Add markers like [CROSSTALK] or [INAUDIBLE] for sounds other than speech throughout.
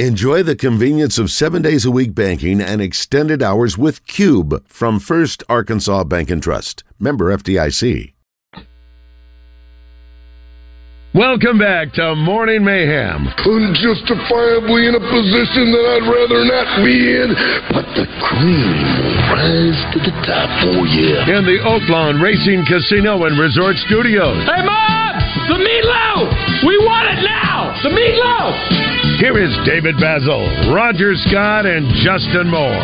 Enjoy the convenience of seven days a week banking and extended hours with Cube from First Arkansas Bank and Trust. Member FDIC. Welcome back to Morning Mayhem. Unjustifiably in a position that I'd rather not be in, but the cream will rise to the top for you. In the Oaklawn Racing Casino and Resort Studios. Hey, Mom! The meatloaf! We want it now! The meatloaf! Here is David Basil, Roger Scott, and Justin Moore.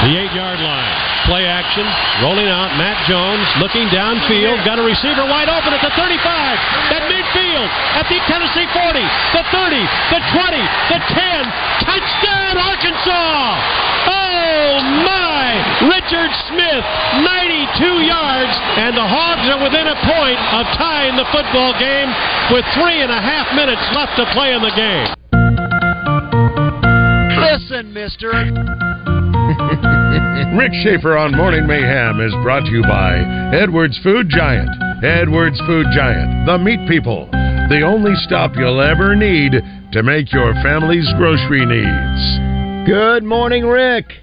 The eight yard line. Play action. Rolling out. Matt Jones looking downfield. Got a receiver wide open at the 35. At midfield. At the Tennessee 40. The 30. The 20. The 10. Touchdown, Arkansas! Oh, my! Richard Smith, 92 yards. And the Hogs are within a point of tying the football game with three and a half minutes left to play in the game. Listen, mister. [LAUGHS] Rick Schaefer on Morning Mayhem is brought to you by Edwards Food Giant. Edwards Food Giant, the meat people. The only stop you'll ever need to make your family's grocery needs. Good morning, Rick.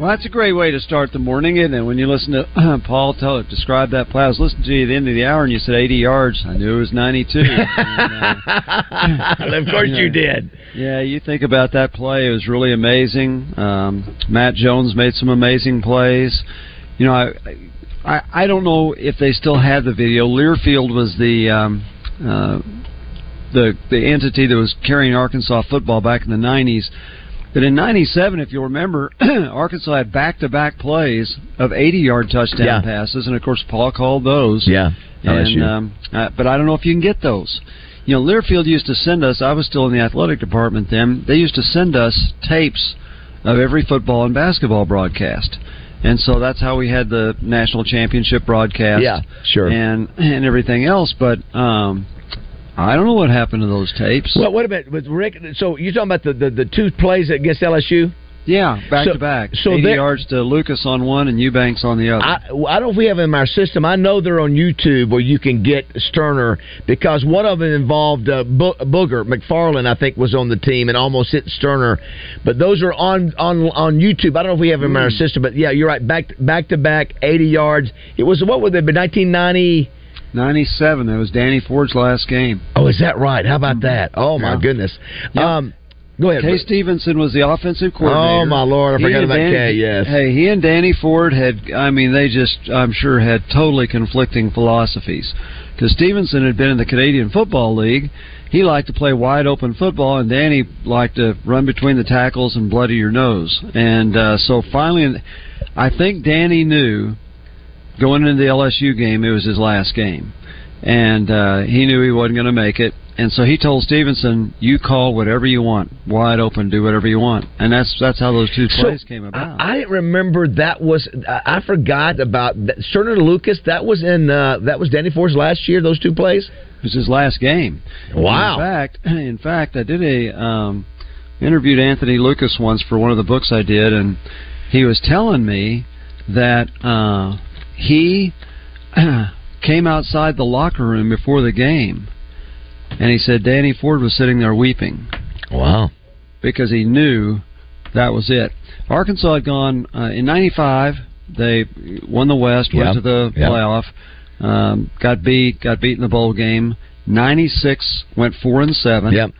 Well, that's a great way to start the morning, isn't it? When you listen to [CLEARS THROAT] Paul tell it, describe that play. I was listening to you at the end of the hour, and you said 80 yards. I knew it was 92. [LAUGHS] and, uh, of course you [LAUGHS] did. Yeah, you think about that play; it was really amazing. Um, Matt Jones made some amazing plays. You know, I, I I don't know if they still have the video. Learfield was the um, uh, the the entity that was carrying Arkansas football back in the '90s. But in '97, if you remember, [CLEARS THROAT] Arkansas had back-to-back plays of 80-yard touchdown Yeah. passes, and of course Paul called those. Yeah, And, um, uh, but I don't know if you can get those. You know, Learfield used to send us. I was still in the athletic department then. They used to send us tapes of every football and basketball broadcast, and so that's how we had the national championship broadcast. Yeah, sure. And and everything else, but um, I don't know what happened to those tapes. Well, wait a minute, with Rick. So you're talking about the, the, the two plays against LSU? yeah, back so- to back. so 80 there- yards to Lucas on one and Eubanks on the other. I, I don't know if we have them in our system. I know they're on YouTube where you can get Sterner because one of them involved uh, Bo- Booger McFarland. I think was on the team and almost hit Sterner. But those are on on on YouTube. I don't know if we have them in our system, but yeah, you're right. Back back to back, 80 yards. It was what would it be 1990? 97. That was Danny Ford's last game. Oh, is that right? How about that? Oh my Yeah. goodness. Yeah. Um, go ahead. Kay Stephenson was the offensive coordinator. Oh my lord, I forgot about Danny- Kay. Yes. Hey, he and Danny Ford had, I mean, they just, I'm sure, had totally conflicting philosophies. Because Stephenson had been in the Canadian Football League. He liked to play wide open football, and Danny liked to run between the tackles and bloody your nose. And uh, so finally, I think Danny knew going into the LSU game it was his last game. And uh, he knew he wasn't going to make it. And so he told Stephenson, "You call whatever you want, wide open, do whatever you want." And that's that's how those two So, plays came about. I, I didn't remember that was. I, forgot about that. Lucas. That was in. Uh, that was Danny Ford's last year. Those two plays. It was his last game. Wow. In fact, [CLEARS THROAT] in fact, I did a um, interviewed Anthony Lucas once for one of the books I did, and he was telling me that uh, he [CLEARS THROAT] came outside the locker room before the game, and he said Danny Ford was sitting there weeping. Wow. Because he knew that was it. Arkansas had gone uh, in '95. They won the West, Yep. went to the Yep. playoff, um, got beat, got beat in the bowl game. '96 went four and seven. Yep.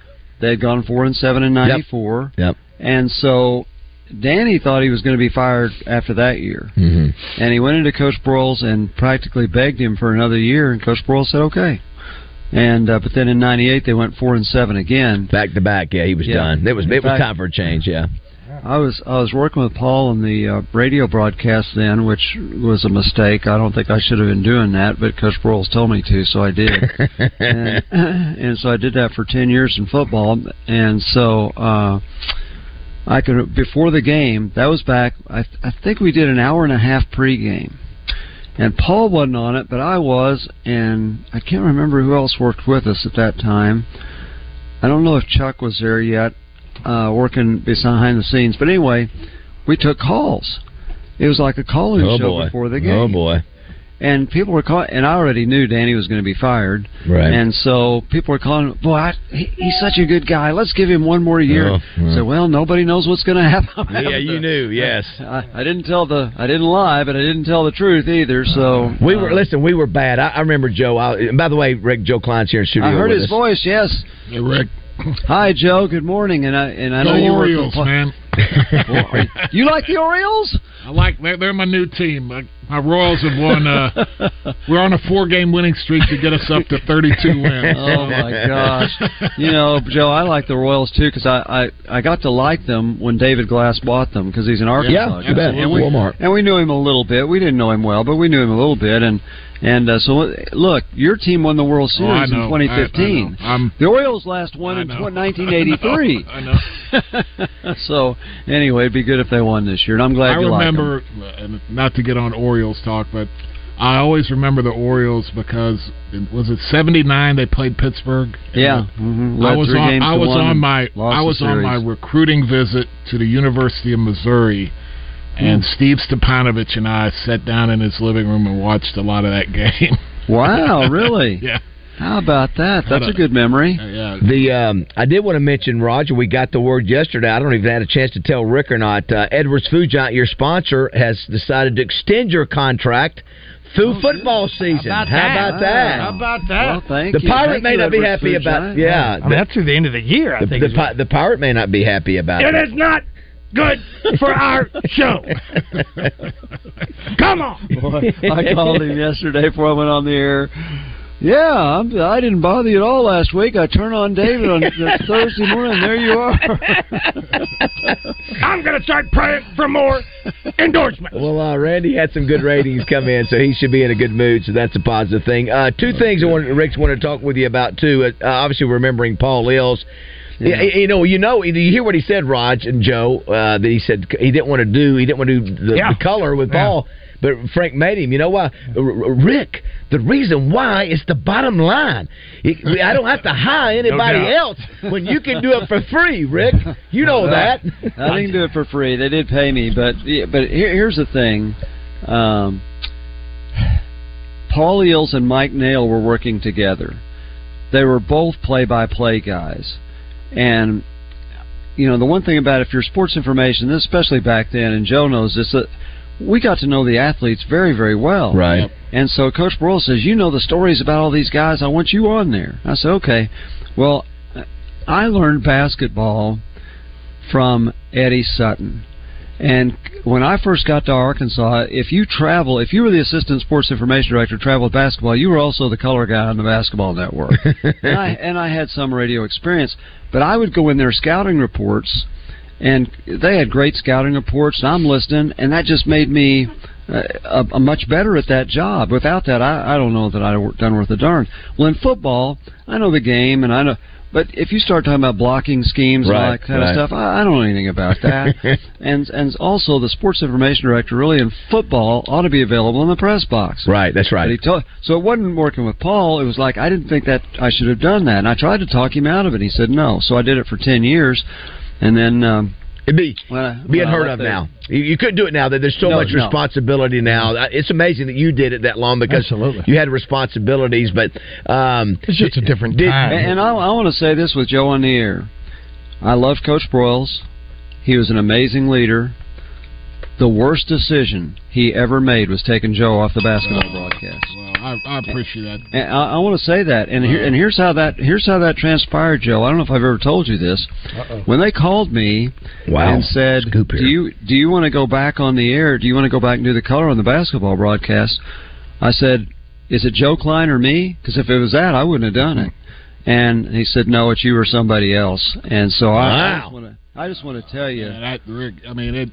They had gone four and seven in '94, Yep. and so Danny thought he was going to be fired after that year. Mm-hmm. And he went into Coach Broyles and practically begged him for another year, and Coach Broyles said okay. And uh, but then in '98 they went four and seven again. Back to back. Yeah, he was Yeah. done. It was. In It was time for a change. Yeah. I was I was working with Paul on the uh, radio broadcast then, which was a mistake. I don't think I should have been doing that, but Coach Broyles told me to, so I did. [LAUGHS] and, [LAUGHS] and so I did that for ten years in football, and so uh, I could before the game. That was back. I, I think we did an hour and a half pregame, and Paul wasn't on it, but I was, and I can't remember who else worked with us at that time. I don't know if Chuck was there yet, uh, working behind the scenes. But anyway, we took calls. It was like a calling Oh, show boy. before the game. Oh boy. And people were calling, and I already knew Danny was going to be fired, Right. And so people were calling, boy, I, he, he's such a good guy. Let's give him one more year. Oh, right. So, well, nobody knows what's going to happen. [LAUGHS] Yeah, you knew. Yes. [LAUGHS] I, I didn't tell the, I didn't lie, but I didn't tell the truth either. So We were uh, listen. We were bad. I, I remember Joe. I, and by the way, Rick Joe Kleine's here in studio. I heard with his us. voice. Yes. Hey, Rick. Hi, Joe. Good morning. And I and I Go know you work Orioles, with, man. [LAUGHS] You like the Orioles? I like they're, they're my new team. My, my Royals have won. Uh, [LAUGHS] we're on a four-game winning streak to get us up to 32 wins. [LAUGHS] Oh my gosh! You know, Joe, I like the Royals too because I, I I got to like them when David Glass bought them because he's an Arkansas. Yeah, you bet. And we, Walmart. and we knew him a little bit. We didn't know him well, but we knew him a little bit. And and uh, so look, your team won the World Oh, Series know. in I- I 2015. I'm- the Orioles last won in know. tw- [LAUGHS] 1983. I know. so anyway, it'd be good if they won this year, and I'm glad I you like 'em. remember, and not to get on Orioles talk, but I always remember the Orioles because it, was it '79 they played Pittsburgh. Yeah, mhm. I was on. I was on my. I was on my recruiting visit to the University of Missouri, and Hmm. Steve Stipanovich and I sat down in his living room and watched a lot of that [LAUGHS] game. Wow, really? [LAUGHS] yeah, How about that? That's Had a good memory. yeah. The um, I did want to mention Roger. We got the word yesterday. I don't even had a chance to tell Rick or not. Uh, Edwards Food Giant, your sponsor, has decided to extend your contract through football season. How about that? How about that? Well, thank the you. pirate Thank may you, not be happy Food about. Giant. Yeah, I mean, that's through the end of the year. I the, think. the, is- pi- the pirate may not be happy about it it. is not good for our show. [LAUGHS] Come on. Boy, I called him yesterday before I went on the air. Yeah, I'm, I didn't bother you at all last week. I turn on David on [LAUGHS] Thursday morning. and There you are. I'm going to start praying for more endorsements. Well, uh, Randy had some good ratings come in, so he should be in a good mood. So that's a positive thing. Uh, two things I wanted, Rick's wanted to talk with you about too. Uh, obviously, remembering Paul Eells. Yeah. You, you know, you know, you hear what he said, Raj and Joe. Uh, that he said he didn't want to do, he didn't want to do the, Yeah. the color with Yeah. Paul. But Frank made him. You know why? R- R- Rick, the reason why is the bottom line. It- I don't have to hire anybody doubt. else when you can do it for free, Rick. You know that. I didn't do it for free. They did pay me, but but here, here's the thing. Um, Paul Eells and Mike Nail were working together. They were both play-by-play guys, and you know the one thing about if you're sports information, especially back then, and Joe knows this, that we got to know the athletes very, very well. Right. And so Coach Broyle says, "You know the stories about all these guys. I want you on there." I said, "Okay." Well, I learned basketball from Eddie Sutton. And when I first got to Arkansas, if you travel, if you were the assistant sports information director, traveled basketball, you were also the color guy on the basketball network. [LAUGHS] and, I, and I had some radio experience, but I would go in their scouting reports, and they had great scouting reports, and I'm listening, and that just made me uh, a, a much better at that job. Without that, I, I don't know that I'd have done worth a darn. Well, in football, I know the game, and I know. But if you start talking about blocking schemes and all Right, that kind right. of stuff, I, I don't know anything about [LAUGHS] that. and and also, the sports information director really in football ought to be available in the press box. Right. That's But right. he told, so it wasn't working with Paul. It was like I didn't think that I should have done that, and I tried to talk him out of it. He said no. So I did it for ten years, and then um, It'd be when I, be when unheard left of there- now. You, you couldn't do it now. That there's so No, much no. responsibility now. Uh, It's amazing that you did it that long because Absolutely. you had responsibilities. But um, It's just a different did- time. And, and I, I want to say this with Joe on the air. I loved Coach Broyles. He was an amazing leader. The worst decision he ever made was taking Joe off the basketball oh, broadcast. Well, I, I appreciate that. And I, I want to say that, and here, and here's how that here's how that transpired, Joe. I don't know if I've ever told you this. When they called me Wow. and said, "Do you do you want to go back on the air? Do you want to go back and do the color on the basketball broadcast?" I said, "Is it Joe Kleine or me? Because if it was that, I wouldn't have done it." And he said, "No, it's you or somebody else." And so I, I Wow. just want to I just want to tell you Yeah, that Rick. I mean it.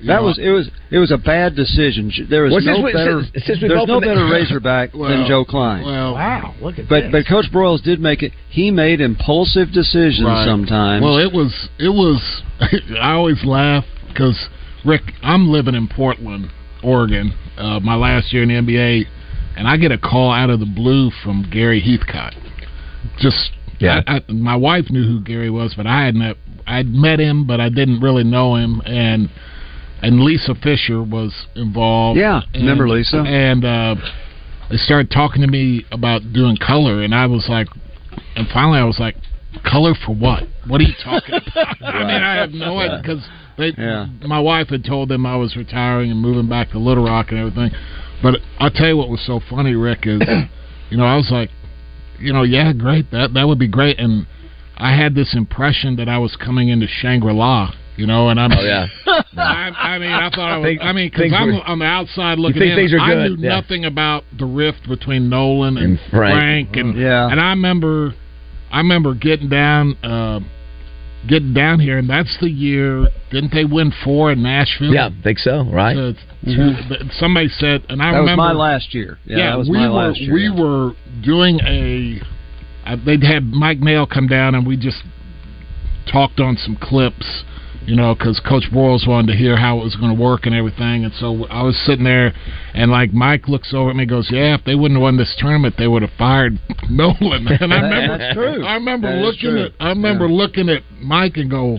You that know, was it was it was a bad decision. There was Well, no since better since- since there's no better [LAUGHS] Razorback well, than Joe Kleine. Well, wow, look at But this. but Coach Broyles did make it. He made impulsive decisions Right. sometimes. Well, it was it was. [LAUGHS] I always laugh because Rick, I'm living in Portland, Oregon, uh, my last year in the NBA, and I get a call out of the blue from Gary Heathcott. Just Yeah. I, I, my wife knew who Gary was, but I hadn't. I'd met him, but I didn't really know him, and and Lisa Fisher was involved. Yeah, and, remember Lisa? And uh, they started talking to me about doing color, and I was like, and finally I was like, color for what? What are you talking about? [LAUGHS] I mean, I have no idea because Yeah. my wife had told them I was retiring and moving back to Little Rock and everything. But I'll tell you what was so funny, Rick, is [COUGHS] you know I was like, you know, yeah, great, that that would be great, and I had this impression that I was coming into Shangri La. You know, and I'm. Oh, yeah. [LAUGHS] I, I mean, I thought I was. Think- I mean, because I'm were- on the outside looking think in. things are I knew yeah. nothing about the rift between Nolan and, And Frank. and Yeah. and I remember, I remember getting down, uh, getting down here, and that's the year. Didn't they win four in Nashville? Yeah, I think so, right? Uh, two- Somebody said, and I that was my last year. Yeah, that was we my were last year. we yeah. were doing a. Uh, they'd had Mike Nail come down, and we just talked on some clips, you know, because Coach Broyles wanted to hear how it was going to work and everything. And so I was sitting there, and like Mike looks over at me, and goes, "Yeah, if they wouldn't have won this tournament, they would have fired [LAUGHS] Nolan." And I remember, That's true. I remember That looking at, I remember looking at Mike and go.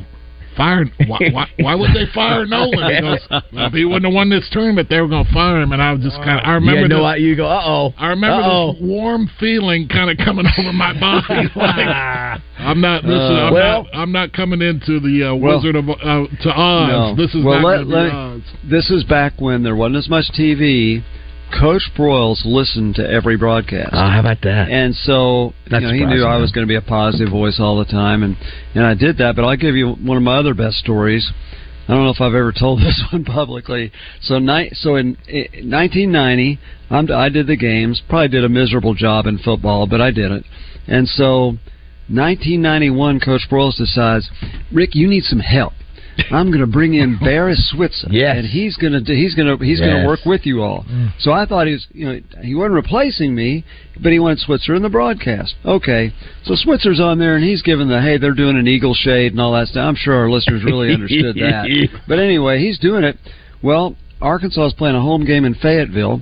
Fired? Why, [LAUGHS] why, why would they fire Nolan? He goes, well, if he wouldn't have won this tournament, they were going to fire him. And I was just kind of, I remember no this-. You go, uh oh. I remember Uh-oh. this warm feeling kind of coming [LAUGHS] over my body. [LAUGHS] like, I'm not. This is, I'm well- not. I'm not coming into the uh, Well- Wizard of uh, to Oz. No. This is well, not let, let- Oz. This is back when there wasn't as much TV. Coach Broyles listened to every broadcast. Oh, how about that? And so you know, he knew I was going to be a positive voice all the time, and and I did that. But I'll give you one of my other best stories. I don't know if I've ever [LAUGHS] told this one publicly. So ni- so in, in 1990, I'm, I did the games. Probably did a miserable job in football, but I did it. And so 1991, Coach Broyles decides, Rick, you need some help. I'm going to bring in Barry Switzer, [LAUGHS] Yes. and he's going to do, he's going to he's going to work with you all. Mm. So I thought he was you know he wasn't replacing me, but he wanted Switzer in the broadcast. Okay, so Switzer's on there, and he's giving the hey they're doing an eagle shade and all that stuff. I'm sure our listeners really understood that. [LAUGHS] But anyway, he's doing it. Well, Arkansas is playing a home game in Fayetteville.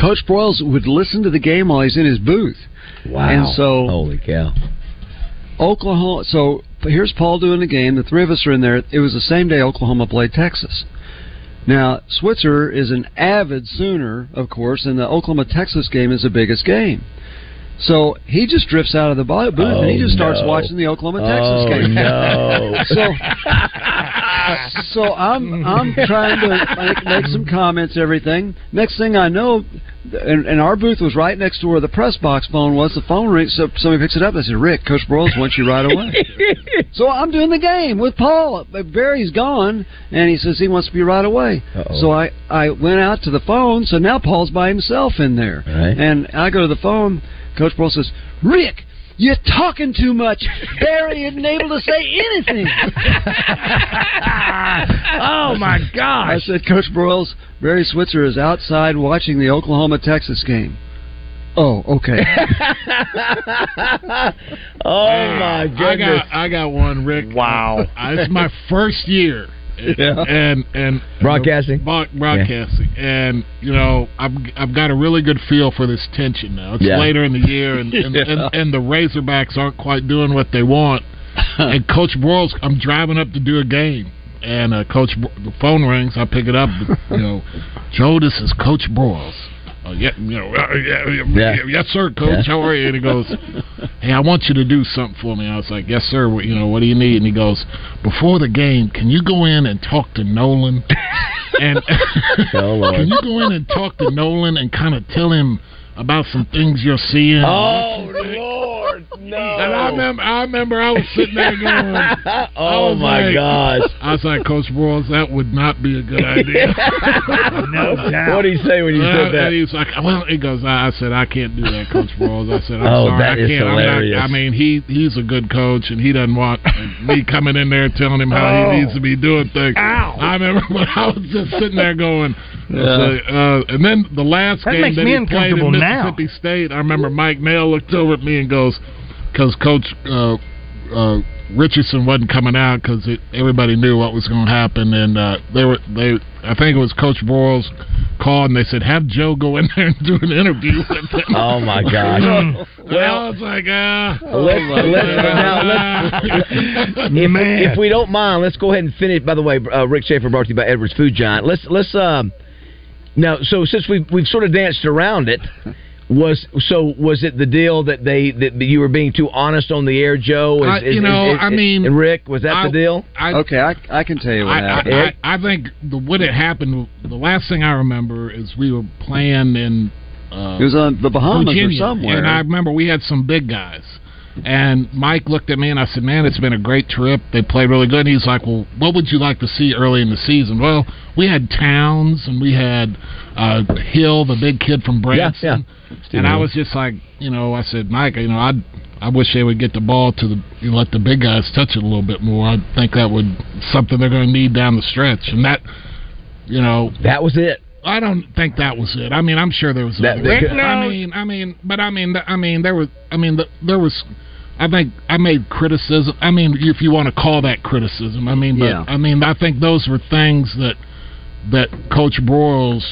Coach Broyles would listen to the game while he's in his booth. wow. and so- holy cow. Oklahoma. So here's Paul doing the game. The three of us are in there. It was the same day Oklahoma played Texas. Now Switzer is an avid Sooner, of course, and the Oklahoma Texas game is the biggest game. So he just drifts out of the bo- booth and he Oh, just starts oh, no. watching the Oklahoma Texas oh, game. no. [LAUGHS] So, [LAUGHS] Uh, so I'm I'm [LAUGHS] trying to make, make some comments, everything. Next thing I know, and, and our booth was right next to where the press box phone was. The phone rings, so somebody picks it up. I said, "Rick, Coach Broyles wants you right away." [LAUGHS] so I'm doing the game with Paul. But Barry's gone, and he says he wants to be right away. Uh-oh. So I I went out to the phone. So now Paul's by himself in there, Right. and I go to the phone. Coach Broyles says, "Rick." You're talking too much. Barry isn't able to say anything. [LAUGHS] oh my gosh! I said, Coach Broyles, Barry Switzer is outside watching the Oklahoma Texas game. Oh, okay. [LAUGHS] oh my goodness! I got. I got one, Rick. Wow. It's my first year. Yeah. And and Broadcasting? Bro- broadcasting, and you know I've I've got a really good feel for this tension now. It's Yeah. later in the year, and [LAUGHS] and, Yeah. and and the Razorbacks aren't quite doing what they want. [LAUGHS] and Coach Broyles, I'm driving up to do a game, and uh, Coach, Bro- the phone rings. I pick it up. You know, Joe, this is Coach Broyles. Oh yeah, you know, uh, yeah, yeah, Yeah. yes sir, Coach. Yeah. How are you? And he goes, Hey, I want you to do something for me. I was like, Yes sir. What, you know, what do you need? And he goes, Before the game, can you go in and talk to Nolan? [LAUGHS] and [LAUGHS] Oh, can you go in and talk to Nolan and kind of tell him about some things you're seeing? Oh Lord, no. And I remember, I remember, I was sitting there going, [LAUGHS] oh my like- gosh. I was like, Coach Broyles, that would not be a good idea. [LAUGHS] no doubt. What did he say when you said And that? he was like, well, he goes, I I said, I can't do that, Coach Broyles. I said, I'm Oh, sorry, that I can't. I'm not, I mean, he he's a good coach, and he doesn't want me [LAUGHS] coming in there telling him how Oh. he needs to be doing things. Ow. I remember when I was just sitting there going, Yeah. uh, and then the last That game that he played in uncomfortable now. Mississippi State, I remember Mike Nail looked over at me and goes, because Coach uh, uh, Richardson wasn't coming out because everybody knew what was going to happen, and uh, they were they. I think it was Coach Broyles called, and they said, "Have Joe go in there and do an interview with him." [LAUGHS] Oh my [LAUGHS] gosh! well, it's like, uh, Let's, let's, now, let's, [LAUGHS] if, if we don't mind, let's go ahead and finish. By the way, uh, Rick Schaefer brought to you by Edwards Food Giant. Let's let's um now. So since we've we've sort of danced around it, was so was it the deal that they that you were being too honest on the air, Joe? I- you know, I mean, and Rick, was that I- the deal? I, Okay, I, I can tell you what I, happened. I, I, I think the what had happened. The last thing I remember is we were playing in. Uh, it was on the Bahamas Virginia, or somewhere. and I remember we had some big guys. And Mike looked at me and I said, "Man, it's been a great trip. They played really good." And he's like, "Well, what would you like to see early in the season?" Well, we had Towns and we had uh, Hill, the big kid from Branson. And I was just like, you know, I said, Mike, you know, I I wish they would get the ball to the you let the big guys touch it a little bit more. I think that would something they're going to need down the stretch. And that, you know, That was it. I don't think that was it. I mean, I'm sure there was. That- I mean, I mean, but I mean, I mean, there was. I mean, the, there was. I think I made criticism. I mean, if you want to call that criticism, I mean, but Yeah. I mean, I think those were things that that Coach Broyles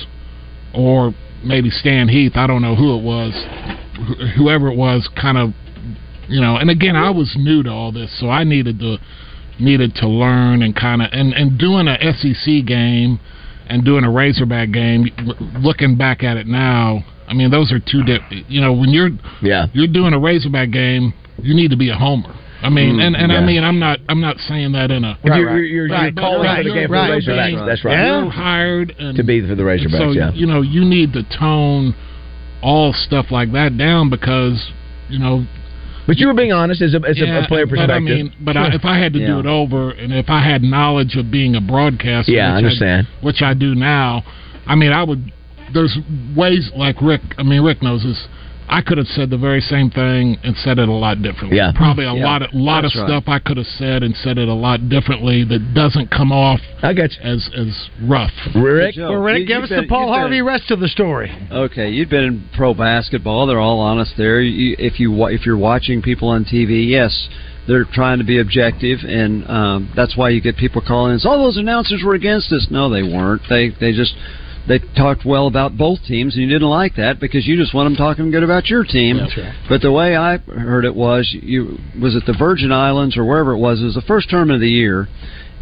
or maybe Stan Heath, I don't know who it was, wh- whoever it was, kind of, you know. And again, I was new to all this, so I needed to needed to learn and kind of and and doing a SEC game and doing a Razorback game. Looking back at it now, I mean, those are two different. You know, when you're Yeah. you're doing a Razorback game, you need to be a homer. I mean, mm, and and yeah. I mean, I'm not I'm not saying that in a You're, you're, you're, Right, you're but- calling right, for the you're- game for right, the Razorbacks. being- That's right. You're hired and To be for the Razorbacks, so yeah. you know you need to tone all stuff like that down because you know But you were being honest as a, as yeah, a player perspective. but. I mean, but I, if I had to Yeah. do it over, and if I had knowledge of being a broadcaster, Yeah, I which understand. which I do now. I mean, I would. There's ways like Rick. I mean, Rick knows this. I could have said the very same thing and said it a lot differently. Yeah. probably a Yeah, lot of lot of that's right. stuff I could have said and said it a lot differently that doesn't come off I got you. as as rough. Rick, Joe, Well, Rick, you- give you've us been- the Paul you've been- Harvey rest of the story. Okay, you've been in pro basketball. They're all honest there. You, if you wa- if you're watching people on TV, yes, they're trying to be objective, and um, that's why you get people calling. and say, All those announcers were against us. No, they weren't. They they just they talked well about both teams, and you didn't like that because you just want them talking good about your team. But the way I heard it was, you was it the Virgin Islands or wherever it was. It was the first tournament of the year,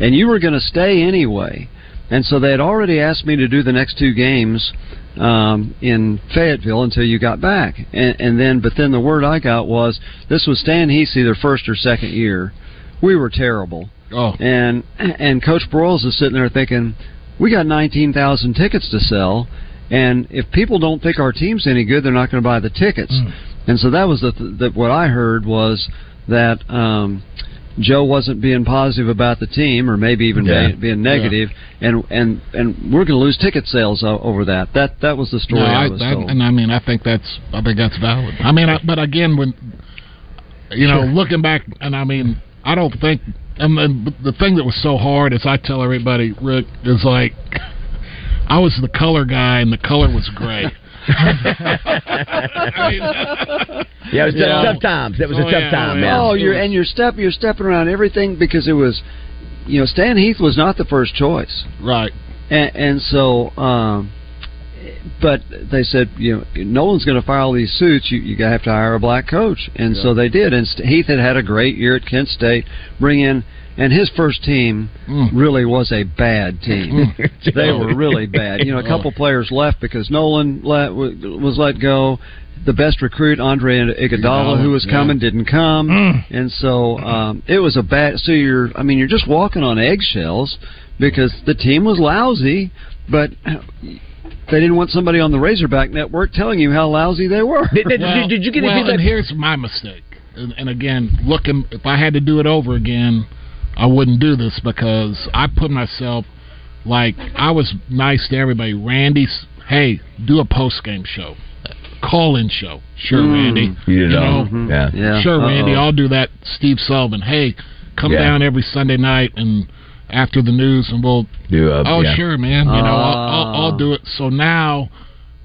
and you were going to stay anyway. And so they had already asked me to do the next two games um, in Fayetteville until you got back. And, and then, but then the word I got was this was Stan Heasey, their first or second year. We were terrible. Oh, And and Coach Broyles is sitting there thinking, we got 19,000 tickets to sell, and if people don't think our team's any good, they're not going to buy the tickets. And so that was the, the what I heard was that um, Joe wasn't being positive about the team, or maybe even Yeah. being, being negative, and and and we're going to lose ticket sales o- over that. That that was the story no, I, I, was I, told. and I mean, I think that's I think that's valid. I mean, I, but again, when you know, looking back, and I mean, I don't think. And then the thing that was so hard, as I tell everybody, Rick, is like [LAUGHS] I was the color guy, and the color was gray. [LAUGHS] [LAUGHS] I mean, yeah, it was Yeah. tough times. That was Oh, a tough yeah, time, oh, man. yeah. Oh, you're and you're step you're stepping around everything because it was, you know, Stan Heath was not the first choice, right. and, and so, um, but they said, you know, Nolan's going to file these suits. You you have to hire a black coach, and so they did. And St- Heath had had a great year at Kent State. Bring in. And his first team Mm. really was a bad team. [LAUGHS] they were really bad. You know, a [LAUGHS] couple players left because Nolan let, was let go. The best recruit, Andre Iguodala, who was Yeah. coming, didn't come, and so um, it was a bad. So you're, I mean, you're just walking on eggshells because the team was lousy, but they didn't want somebody on the Razorback Network telling you how lousy they were. Did, did, Well, did you get well, any and here's my mistake. And, and again, looking, if I had to do it over again, I wouldn't do this because I put myself like I was nice to everybody. Randy's, hey, do a post game show, call in show. Sure, Mm. Randy. You did know, all. Yeah. yeah. Sure, Randy. Uh-oh. I'll do that. Steve Sullivan. Hey, come Yeah. down every Sunday night and after the news, and we'll Do, uh, Oh yeah. sure, man. You know, I'll, I'll, I'll Ah. do it. So now,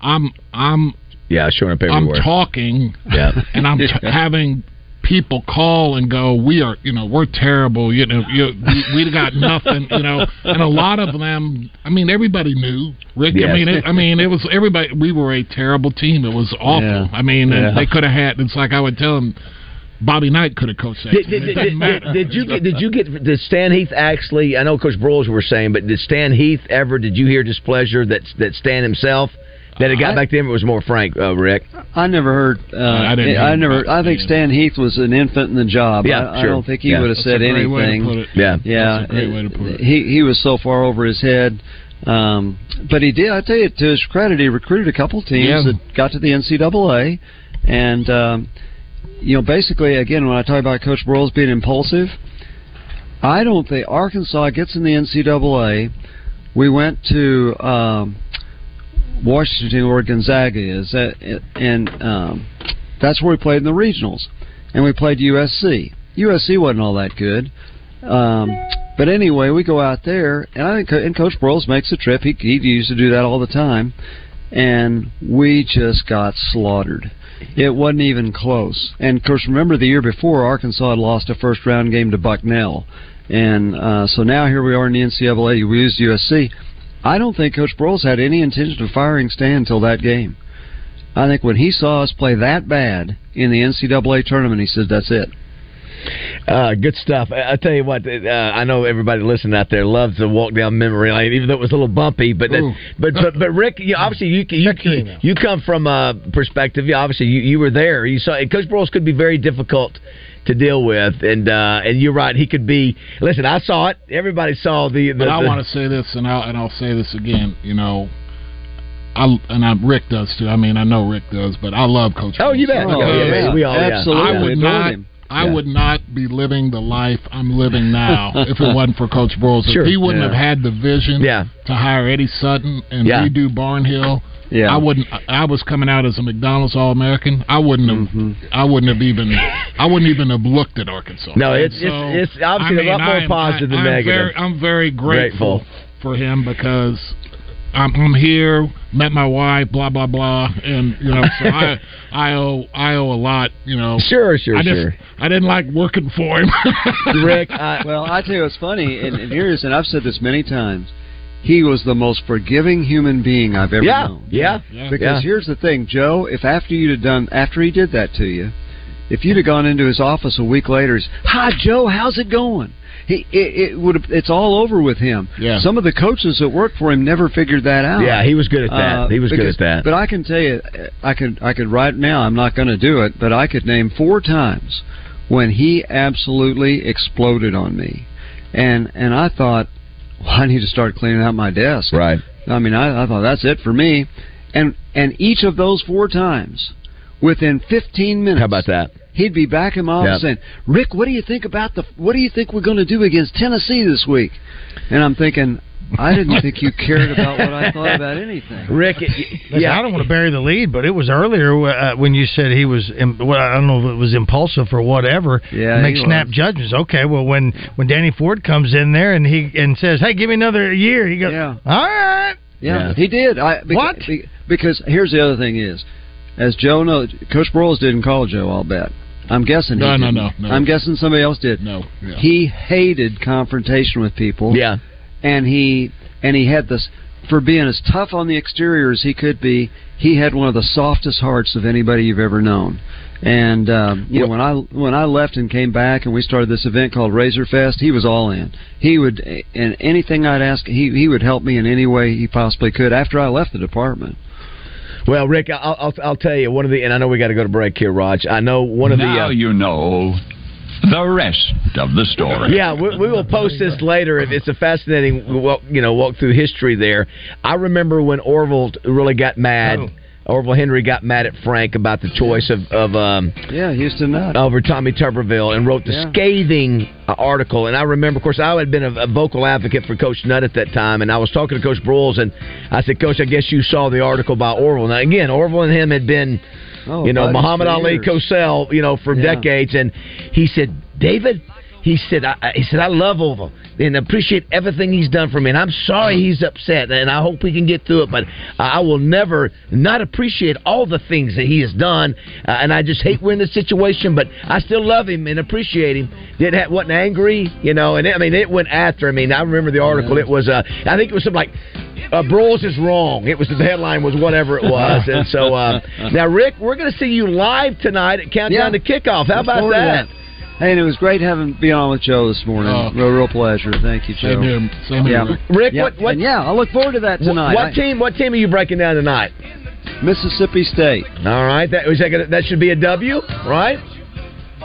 I'm I'm Yeah, showing up everywhere. I'm everywhere. talking, Yeah. [LAUGHS] and I'm t- [LAUGHS] having people call and go, "We are, you know, we're terrible. You know, you, we, we got nothing." You know, and a lot of them. I mean, everybody knew Rick. Yes. I mean, it, I mean, it was everybody. We were a terrible team. It was awful. Yeah. I mean, and Yeah. they could have had. It's like I would tell them. Bobby Knight could have coached that. Did, did, did, did, did you get? Did you get? Did Stan Heath actually? I know Coach Broyles were saying, but did Stan Heath ever? Did you hear displeasure that that Stan himself? That it got I- back to him. It was more frank, uh, Rick. I never heard. Uh, I didn't I hear never. I think Stan. Stan Heath was an infant in the job. Yeah, I, I don't think he Yeah. would have That's said a great way to anything. Yeah. Yeah, That's a great way to put it. He he was so far over his head. Um, but he did. I tell you, to his credit, he recruited a couple teams Yeah. that got to the NCAA, and um, you know, basically, again, when I talk about Coach Broyles being impulsive, I don't think Arkansas gets in the NCAA. We went to um, Washington, where Gonzaga is, uh, and um, that's where we played in the regionals, and we played USC. USC wasn't all that good. Um, but anyway, we go out there, and I think and Coach Broyles makes a trip. He he used to do that all the time, and we just got slaughtered. It wasn't even close. And of course, remember the year before, Arkansas had lost a first round game to Bucknell, and uh, so now here we are in the NCAA. We used USC. I don't think Coach Broyles had any intention of firing Stan until that game. I think when he saw us play that bad in the NCAA tournament, he said, "That's it." Uh, good stuff. I, I tell you what, uh, I know everybody listening out there loves to walk down memory lane, even though it was a little bumpy. But Ooh. but, but but Rick, you, obviously you you, you you come from a perspective. You, obviously you, you were there. You saw Coach Broyles could be very difficult to deal with, and uh, and you're right. He could be. Listen, I saw it. Everybody saw the. the But I the- want to say this, and I'll and I'll say this again. You know, I and I, Rick does too. I mean, I know Rick does, but I love Coach. Oh, you bet. Broyles. Yeah, yeah, yeah. We all- yeah. absolutely. I would not. I Yeah. would not be living the life I'm living now [LAUGHS] if it wasn't for Coach Broyles. Sure. If he wouldn't Yeah. have had the vision Yeah. to hire Eddie Sutton and Yeah. redo Barnhill, Yeah. I wouldn't. I was coming out as a McDonald's All American. I wouldn't have. Mm-hmm. I wouldn't have even. I wouldn't even have looked at Arkansas. No, it's- so, it's- it's obviously a lot more am- positive than I'm negative. Very, I'm very grateful, Grateful. for him because I'm, I'm here, met my wife, blah blah blah, and you know, so I [LAUGHS] I owe I owe a lot. You know, Sure, sure, I just sure. I didn't like working for him. [LAUGHS] Rick, I, [LAUGHS] well, I tell you what's funny, and, and here's, and I've said this many times. He was the most forgiving human being I've ever yeah, known. yeah, Yeah. Because Yeah. here's the thing, Joe. If after you'd have done, after he did that to you, if you'd have gone into his office a week later, he's, "Hi, Joe, how's it going?" He, it, it would. It's all over with him. Yeah. Some of the coaches that worked for him never figured that out. yeah. He was good at that. Uh, he was because- good at that. But I can tell you, I could I could right now. I'm not going to do it, but I could name four times when he absolutely exploded on me, and and I thought, well, I need to start cleaning out my desk. right. I mean, I, I thought that's it for me, and and each of those four times, within 15 minutes, How about that? he'd be back in my office Yeah. saying, "Rick, what do you think about the? What do you think we're going to do against Tennessee this week?" And I'm thinking, I didn't think you cared about what I thought about anything. [LAUGHS] Rick, it- Listen, yeah, I don't want to bury the lead, but it was earlier uh, when you said he was. im- Well, I don't know if it was impulsive or whatever. Yeah, make snap was. judgments. Okay, well when when Danny Ford comes in there and he and says, "Hey, give me another year," he goes, Yeah. "All right." Yeah, Yeah. he did. I, beca- What? because here's the other thing is, as Joe knows, Coach Broyles didn't call Joe. I'll bet. I'm guessing. he No, no, no, no. I'm guessing somebody else did. no, yeah. He hated confrontation with people. yeah. and he and he had this for being as tough on the exterior as he could be. He had one of the softest hearts of anybody you've ever known. And um, you know when I when I left and came back and we started this event called Razor Fest, he was all in. He would and anything I'd ask, he he would help me in any way he possibly could. After I left the department, Well, Rick, I'll, I'll I'll tell you one of the, and I know we got to go to break here, Raj. I know one of now the. Uh, you know the rest of the story. yeah, we, we will post this later. It's a fascinating, walk, you know, walk through history there. I remember when Orville really got mad. Orville Henry got mad at Frank about the choice of, of um, yeah, Houston Nutt. over Tommy Tuberville and wrote the Yeah. scathing uh, article. And I remember, of course, I had been a, a vocal advocate for Coach Nutt at that time, and I was talking to Coach Broyles, and I said, Coach, I guess you saw the article by Orville. Now, again, Orville and him had been, Oh, you know, Muhammad Ali. Cosell, you know, for Yeah. decades, and he said, David. He said, I, he said, I love Orville and appreciate everything he's done for me. And I'm sorry he's upset, and I hope we can get through it. But I will never not appreciate all the things that he has done. Uh, and I just hate we're in this situation, but I still love him and appreciate him. Did not have, wasn't angry, you know. And it, I mean, it went after. I mean, I remember the article. It was, uh, I think it was something like. Uh, Broyles is wrong. It was the headline was whatever it was, and so uh, [LAUGHS] now Rick, we're going to see you live tonight at Countdown Yeah. to Kickoff. How about that? Hey, and it was great having be on with Joe this morning. Oh. real, real pleasure. Thank you, Joe. Same here. Same here, yeah. Rick. Rick, yeah. what what And yeah, I look forward to that tonight. what I- team? What team are you breaking down tonight? Mississippi State. All right, that is that, gonna, that should be a W, right?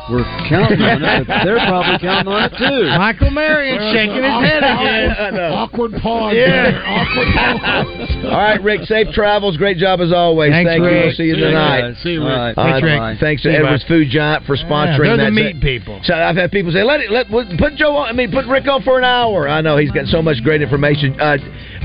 We're counting on it. [LAUGHS] They're probably counting on it too. Michael Marion shaking his head again. [LAUGHS] Awkward pause. Yeah. there. Awkward pause. [LAUGHS] All right, Rick. Safe travels. Great job as always. Thanks, Thank you. We'll see you tonight. guys. See you, Rick. right. Uh, Thanks, Rick. Bye. Thanks to Edwards bud. Food Giant for Yeah, sponsoring they're the that. meat people. So I've had people say, "Let it, let put Joe on. I mean, put Rick on for an hour." I know he's got so much great information. Uh,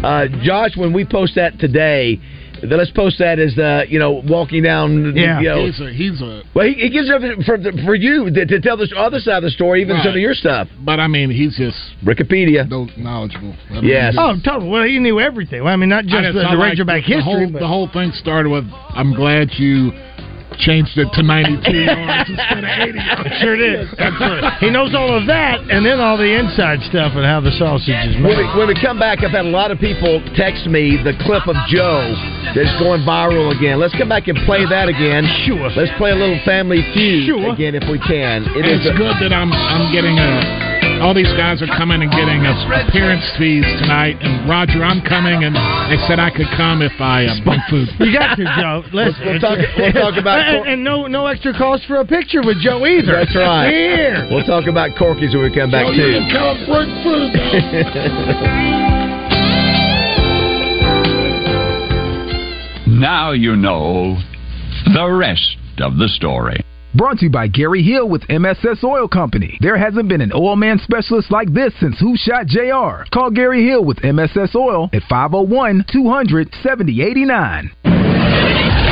uh, Josh, when we post that today, then let's post that as uh, you know walking down. Yeah. you know, He's a, he's a, well, he, he gives it for for you to, to tell the other side of the story, even Right. some of your stuff. but I mean, he's just Wikipedia. knowledgeable. I mean, Yes. just- Oh, totally. Well, he knew everything. Well, I mean, not just I the, just- I the like Razorback the history, Whole, but the whole thing started with, "I'm glad you changed it to 92 [LAUGHS] yards instead of 80." yards." sure did. he knows all of that, and then all the inside stuff and how the sausage is When we, when we come back, I've had a lot of people text me the clip of Joe that's going viral again. Let's come back and play that again. Sure. Let's play a little Family Feud Sure. again if we can. It it's is a- good that I'm I'm getting a. All these guys are coming and getting a appearance fees tonight, and Roger, I'm coming, and they said I could come if I uh, bring food. You got to, Joe. Listen, We'll talk- we'll talk about- and, and no no extra cost for a picture with Joe either. That's right. Here. We'll talk about Corky's when we come back Oh, you can come bring food. now. Now you know the rest of the story. Brought to you by Gary Hill with MSS Oil Company. There hasn't been an oil man specialist like this since Who Shot JR. Call Gary Hill with MSS Oil at 501 200 7089.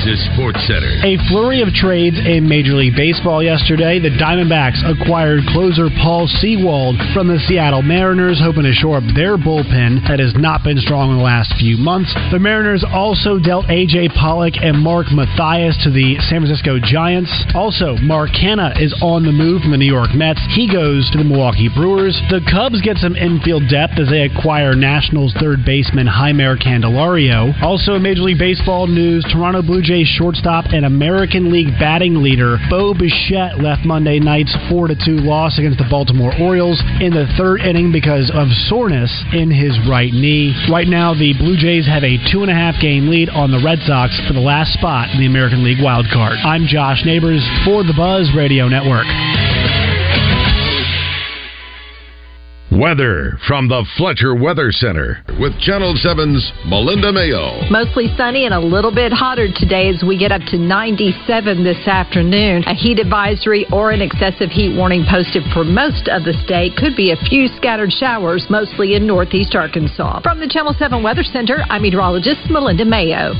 Is Sports Center. A flurry of trades in Major League Baseball yesterday. The Diamondbacks acquired closer Paul Sewald from the Seattle Mariners, hoping to shore up their bullpen that has not been strong in the last few months. The Mariners also dealt A.J. Pollock and Mark Mathias to the San Francisco Giants. Also, Mark Canha is on the move from the New York Mets. He goes to the Milwaukee Brewers. The Cubs get some infield depth as they acquire Nationals third baseman Jeimer Candelario. Also, in Major League Baseball news, Toronto Blue Jays shortstop and American League batting leader Bo Bichette left Monday night's 4-2 loss against the Baltimore Orioles in the third inning because of soreness in his right knee. Right now, the Blue Jays have a two and a half game lead on the Red Sox for the last spot in the American League wild card. I'm Josh Neighbors for the Buzz Radio Network. Weather from the Fletcher Weather Center with Channel 7's Melinda Mayo. Mostly sunny and a little bit hotter today as we get up to 97 this afternoon. A heat advisory or an excessive heat warning posted for most of the state. Could be a few scattered showers, mostly in northeast Arkansas. From the Channel 7 Weather Center, I'm meteorologist Melinda Mayo.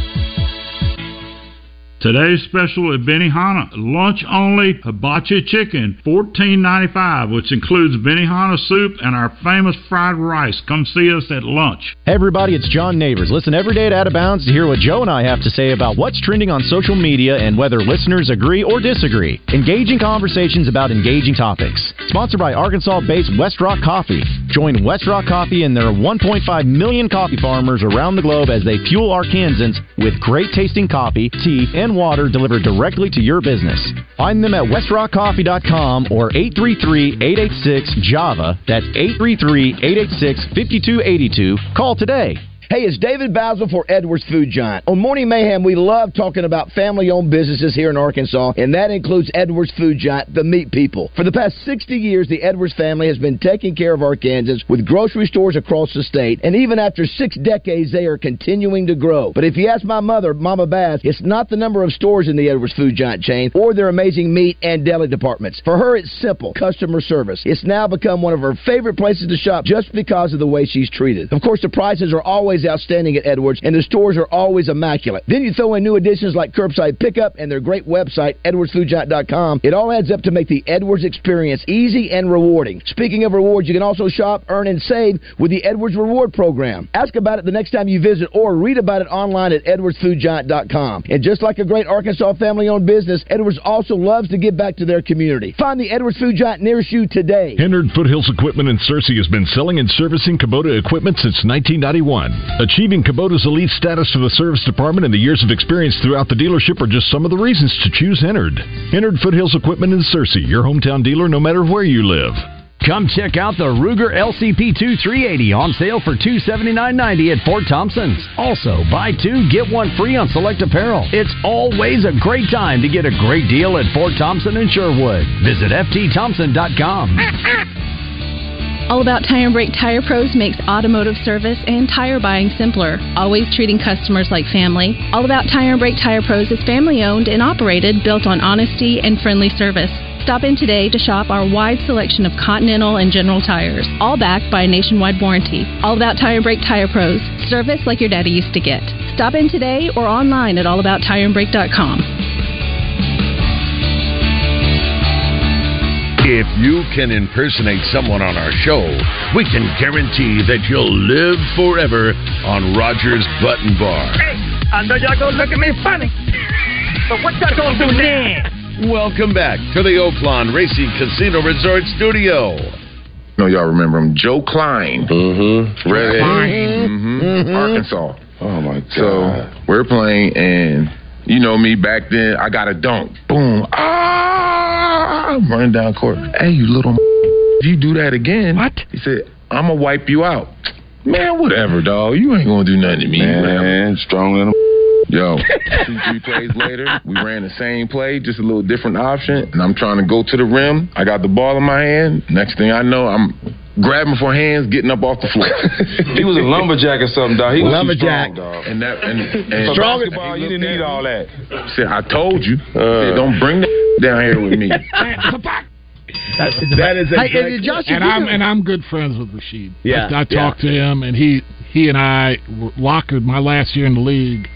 Today's special at Benihana, lunch only hibachi chicken, fourteen ninety five, which includes Benihana soup and our famous fried rice. Come see us at lunch. Hey everybody, it's John Neighbors. Listen every day at Out of Bounds to hear what Joe and I have to say about what's trending on social media and whether listeners agree or disagree. Engaging conversations about engaging topics. Sponsored by Arkansas-based West Rock Coffee. Join West Rock Coffee and their 1.5 million coffee farmers around the globe as they fuel Arkansans with great tasting coffee, tea, and water delivered directly to your business. Find them at westrockcoffee.com or 833-886-JAVA. That's 833-886-5282. Call today. Hey, it's David Basil for Edwards Food Giant. On Morning Mayhem, we love talking about family owned businesses here in Arkansas, and that includes Edwards Food Giant, the meat people. For the past 60 years, the Edwards family has been taking care of Arkansans with grocery stores across the state, and even after six decades, they are continuing to grow. But if you ask my mother, Mama Bass, it's not the number of stores in the Edwards Food Giant chain or their amazing meat and deli departments. For her, it's simple customer service. It's now become one of her favorite places to shop just because of the way she's treated. Of course, the prices are always always outstanding at Edwards, and the stores are always immaculate. Then you throw in new additions like curbside pickup and their great website, edwardsfoodgiant.com. It all adds up to make the Edwards experience easy and rewarding. Speaking of rewards, you can also shop, earn, and save with the Edwards Reward Program. Ask about it the next time you visit or read about it online at edwardsfoodgiant.com. And just like a great Arkansas family-owned business, Edwards also loves to give back to their community. Find the Edwards Food Giant nearest you today. Hennard Foothills Equipment in Searcy has been selling and servicing Kubota equipment since 1991. Achieving Kubota's elite status for the service department and the years of experience throughout the dealership are just some of the reasons to choose Hennard. Hennard Foothills Equipment in Searcy, your hometown dealer no matter where you live. Come check out the Ruger LCP2 380 on sale for $279.90 at Fort Thompson's. Also, buy two, get one free on select apparel. It's always a great time to get a great deal at Fort Thompson and Sherwood. Visit FTThompson.com. [LAUGHS] All About Tire and Brake Tire Pros makes automotive service and tire buying simpler, always treating customers like family. All About Tire and Brake Tire Pros is family owned and operated, built on honesty and friendly service. Stop in today to shop our wide selection of Continental and General tires, all backed by a nationwide warranty. All About Tire and Brake Tire Pros, service like your daddy used to get. Stop in today or online at allabouttireandbrake.com. If you can impersonate someone on our show, we can guarantee that you'll live forever on Rogers Button Bar. I know y'all gonna look at me funny, but what y'all gonna do now? Welcome back to the Oaklawn Racing Casino Resort Studio. know y'all remember him, Joe Kleine. Mm-hmm. Redhead. Mm-hmm. Arkansas. Oh my god. So we're playing, and you know me back then. I got a dunk. Boom. Ah! I'm running down court. Hey, you little. If you do that again, what? He said, I'm gonna wipe you out. Man, whatever, dog. You ain't gonna do nothing to me. Man, stronger than Yo, [LAUGHS] two, three plays later, we ran the same play, just a little different option, and I'm trying to go to the rim. I got the ball in my hand. Next thing I know, I'm grabbing for hands, getting up off the floor. [LAUGHS] he was a lumberjack or something, dog. He was a lumberjack, dog. And that and, and For basketball, you didn't need all that. Said, I told you. Said, uh. don't bring that down here with me. [LAUGHS] that is a Hey, great- and Josh, and I'm and I'm good friends with Rasheed. Yeah, I, I talked to him, and he he and I were lockered my last year in the league.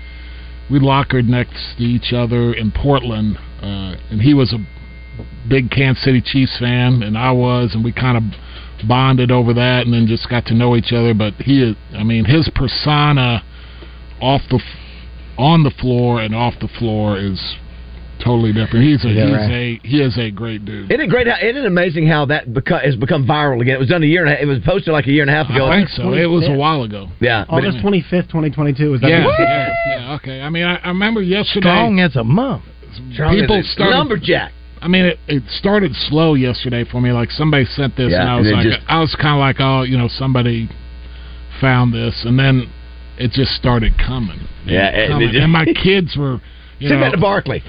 We lockered next to each other in Portland, uh, and he was a big Kansas City Chiefs fan, and I was, and we kind of bonded over that, and then just got to know each other. But he, is, I mean, his persona off the on the floor and off the floor is totally different. He's a Yeah, he's right. a he is a great dude. Isn't it great? How, isn't it amazing how that beco- has become viral again? It was done a year and a half. It was posted like a year and a half ago. I think so. It was a while ago. Yeah, August twenty fifth, twenty twenty two. Is that Yeah, yeah, yeah, okay. I mean, I, I remember yesterday. Strong as a mum. People started lumberjack. I mean, it, it started slow yesterday for me. Like somebody sent this, Yeah, and I was then like, just- I was kind of like, oh, you know, somebody found this, and then it just started coming. Yeah, and it Coming. just- and my kids were, you Send know, that to Barkley.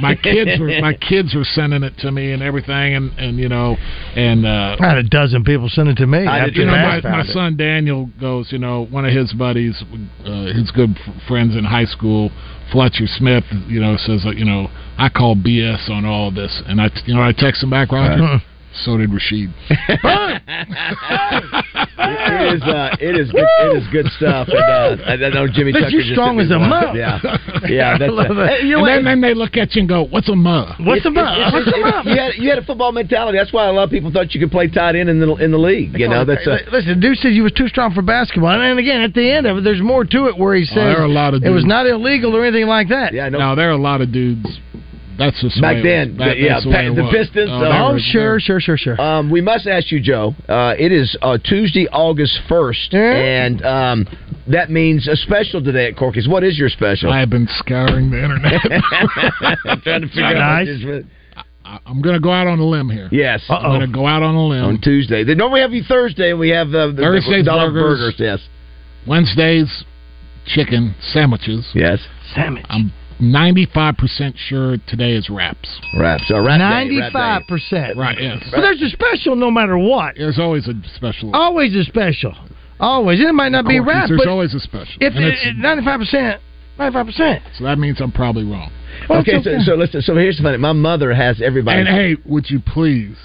My kids were my kids were sending it to me and everything, and and you know, and uh, I had a dozen people send it to me. I after you know, my, my it. son Daniel goes. You know, one of his buddies, uh, his good f- friends in high school, Fletcher Smith. You know, says that you know I call BS on all of this, and I you know I text him back, Roger. Right. So did Rasheed. [LAUGHS] it is uh, it is good, it is good stuff. And, uh, I I know Jimmy But Tucker. you're strong as a one. mug. Yeah, [LAUGHS] yeah. That's I love uh, it. hey, you know and then, then they look at you and go, "What's a muh?" What's a muh? It's- What's a it's- muh? You had you had a football mentality. That's why a lot of people thought you could play tight end in the in the league. You know, that's uh, Listen, dude said you was too strong for basketball, and again, at the end of it, there's more to it where he says Oh, there are a lot of it was not illegal or anything like that. Yeah, no, there are a lot of dudes. That's just the back way it then. was. That- the- yeah, that's the, pa- the. Pistons. Oh, uh, they Oh, sure, sure, sure, sure. Um, we must ask you, Joe. Uh, it is uh, Tuesday, August first, and um, that means a special today at Corky's. What is your special? I have been scouring the internet. [LAUGHS] I'm trying to figure out. what is- I- I'm going to go out on a limb here. Yes, I'm going to go out on a limb. on Tuesday. They normally have you Thursday, and we have uh, the Thursdays dollar burgers. Yes, Wednesdays, chicken sandwiches. yes. Sandwich. I'm 95% sure today is wraps. Wraps. So wrap day, wrap day. Ninety-five percent. Right, yes. But there's a special no matter what. There's always a special. Always a special. Always. It might not be Corky's, rap, There's but always a special. if And it's- ninety-five percent, ninety-five percent. so that means I'm probably wrong. Well, Okay, it's so, okay. so listen. So here's the funny. My mother has everybody. And hey, would you please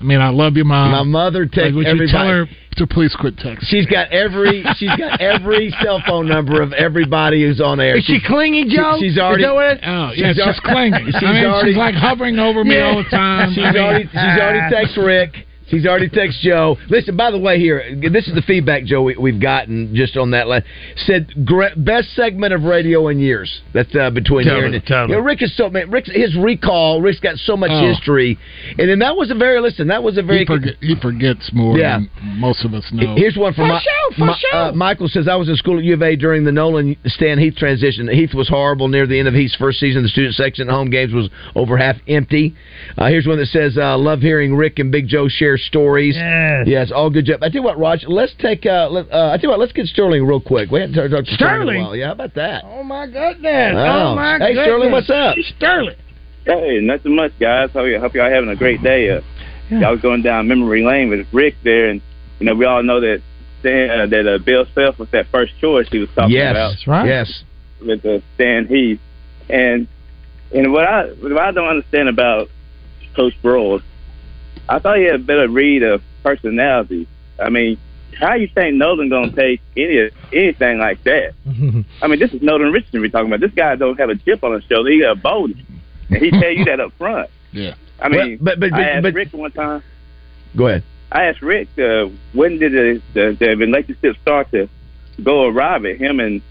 I mean, I love you, mom. My mother Like, texts would you tell her to please quit texting? She's got every [LAUGHS] she's got every cell phone number of everybody who's on air. Is she clingy, Joe? she's Is that what it- Oh, she's yeah, it's al- just clinging. She's I mean, already she's like hovering over me Yeah. all the [LAUGHS] time. She's I mean, already she's already ah. texted Rick. She's already texted Joe. Listen, by the way, here this is the feedback, Joe. We, we've gotten just on that. Line. Said best segment of radio in years. That's uh, between here Totally, and totally. You know, Rick is so man. Rick's his recall. Rick's got so much Oh. history, and then that was a very listen. That was a very he, forget, he forgets more Yeah. than most of us know. Here's one from For Mi- sure, for Mi- sure. Uh, Michael says I was in school at U of A during the Nolan Stan Heath transition. Heath was horrible near the end of Heath's first season. The student section at home games was over half empty. Uh, here's one that says uh, love hearing Rick and Big Joe share stories. Yes. yes, all good job. I tell you what, Raj, let's take. Uh, let, uh, I tell you what, let's get Sterling real quick. We haven't talked talked to Sterling in Sterling? a while. Yeah, how about that? Oh my goodness! Wow. Oh my Hey, goodness! Sterling, what's up? Sterling. Hey, nothing much, guys. Hope, you, hope y'all having a great day. Uh, Y'all was going down memory lane with Rick there, and you know we all know that Stan, uh, that uh, Bill Self was that first choice he was talking Yes, about that's right. Yes. with uh, Stan Heath, and and what I what I don't understand about Coach Broyles, I thought he had a better read of personality. I mean, how you think Nolan gonna take any anything like that? [LAUGHS] I mean, this is Nolan Richardson we're talking about. This guy don't have a chip on his shoulder. He got a bonus, and he tell you that up front. [LAUGHS] Yeah. I mean, But- but- but- I asked but- Rick one time. Go ahead. I asked Rick uh, when did the, the the relationship start to go awry with him and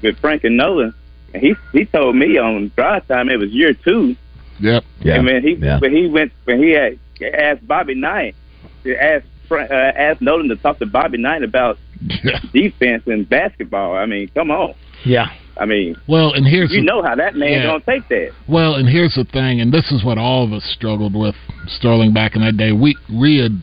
with Frank and Nolan, and he he told me on drive time it was year two. Yep. Yeah. And when he when he went when he had asked Bobby Knight to ask uh, asked Nolan to talk to Bobby Knight about defense and basketball. I mean, come on. Yeah. I mean, Well, and here's you the- know how that man Yeah. gonna take that. Well, and here's the thing, and this is what all of us struggled with, Sterling, back in that day. We we had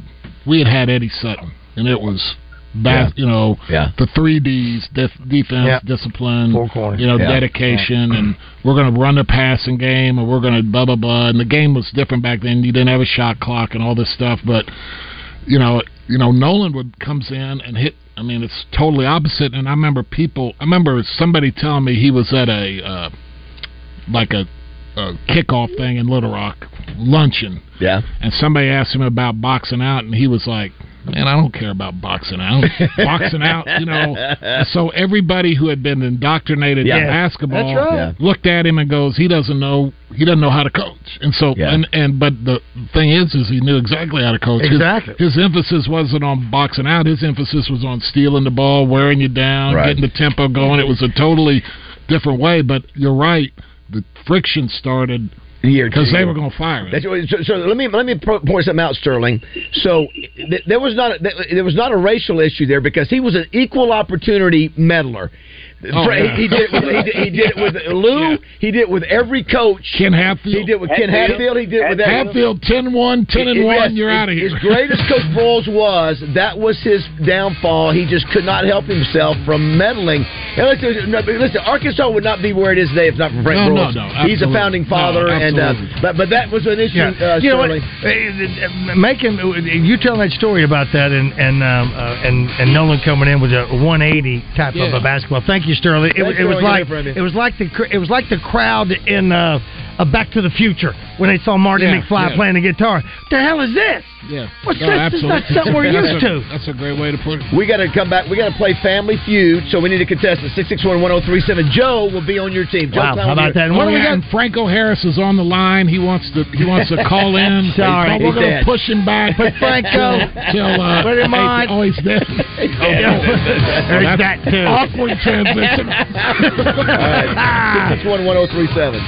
we had had Eddie Sutton, and it was bas- you know Yeah. the three Ds: def- defense, Yeah. discipline, you know, Yeah. dedication, and we're going to run the passing game, and we're going to blah blah blah. And the game was different back then. You didn't have a shot clock and all this stuff, but you know, you know, Nolan would comes in and hit. I mean, it's totally opposite. And I remember people. I remember somebody telling me he was at a uh, like a, a kickoff thing in Little Rock luncheon, Yeah. and somebody asked him about boxing out, and he was like. Man, I don't care about boxing out. [LAUGHS] boxing out, you know. So everybody who had been indoctrinated Yeah. in basketball right. Yeah. looked at him and goes, "He doesn't know. He doesn't know how to coach." And so, Yeah. and and but the thing is, is he knew exactly how to coach. His- Exactly. His, emphasis wasn't on boxing out. His emphasis was on stealing the ball, wearing you down, Right. getting the tempo going. It was a totally different way. But you're right. The friction started Year because they were going to fire him. So, so let me let me point something out, Sterling. So th- there was not a, th- there was not a racial issue there because he was an equal opportunity meddler. Oh, Fra- yeah. he, he did it with, he, did, he did it with [LAUGHS] Lou. He did it with every coach. Ken Hatfield. He did it with Ken Hatfield. He did it with every- Hatfield 10-1, 10 and Yes, one. You're as- out of here. As great as Coach [LAUGHS] Broyles was, that was his downfall. He just could not help himself from meddling. And listen, listen, Arkansas would not be where it is today if not for Frank No, no, Broyles. no, He's a founding father, No, and uh, absolutely. but but that was an issue. Yeah. Uh, you know what? Sterling. Uh, Make him. You telling that story about that, and and um, uh, and and Nolan coming in with a 180 type of a basketball. Thank you, Sterling. It, Thanks, it was Sterling. like Good to hear from you. it was like the cr- it was like the crowd in uh, uh, Back to the Future when they saw Marty Yeah, McFly yeah. playing the guitar. The hell is this? Yeah. What's No, this? This is not something we're That's used a- to. [LAUGHS] That's a great way to put it. We got to come back. We got to play Family Feud, so we need a contestant. Six six one one zero three seven. Joe will be on your team. Joe Wow, how will be about that? And what Oh, do we yeah, got? Franco Harris is on the line. He wants to he wants to call [LAUGHS] in. Sorry. But we're going to push him back. But Franco, till uh, Put him eight- on. Oh, he's [LAUGHS] dead. There's That's that too. Awkward transition. All right. Six six one one zero three seven.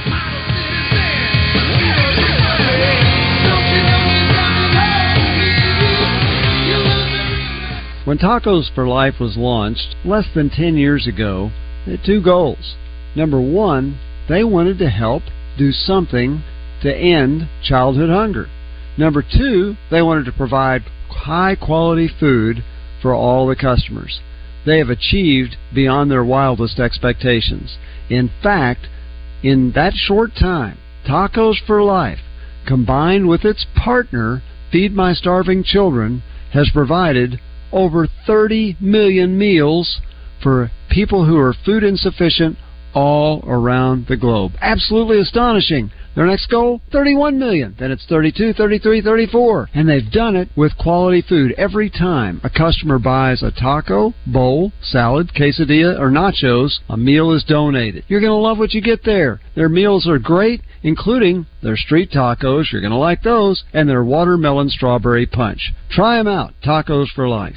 When Tacos for Life was launched less than 10 years ago, they had two goals. Number one, they wanted to help do something to end childhood hunger. Number two, they wanted to provide high quality food for all the customers. They have achieved beyond their wildest expectations. In fact, in that short time, Tacos for Life, combined with its partner, Feed My Starving Children, has provided over 30 million meals for people who are food insufficient all around the globe. Absolutely astonishing. Their next goal, 31 million. Then it's 32, 33, 34. And they've done it with quality food every time a customer buys a taco, bowl, salad, quesadilla, or nachos, a meal is donated. You're going to love what you get there. Their meals are great, including their street tacos, you're going to like those, and their watermelon strawberry punch. Try them out. Tacos for life.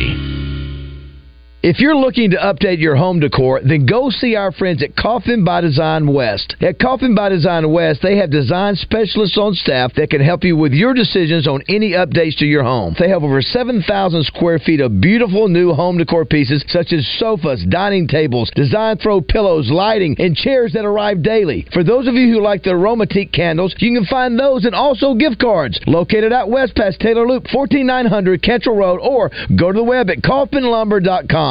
Academy. If you're looking to update your home decor, then go see our friends at Coffin by Design West. At Coffin by Design West, they have design specialists on staff that can help you with your decisions on any updates to your home. They have over 7,000 square feet of beautiful new home decor pieces such as sofas, dining tables, design throw pillows, lighting, and chairs that arrive daily. For those of you who like the aromatique candles, you can find those and also gift cards located out west past Taylor Loop, 14900 Cantrell Road, or go to the web at coffinlumber.com.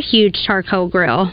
huge charcoal grill.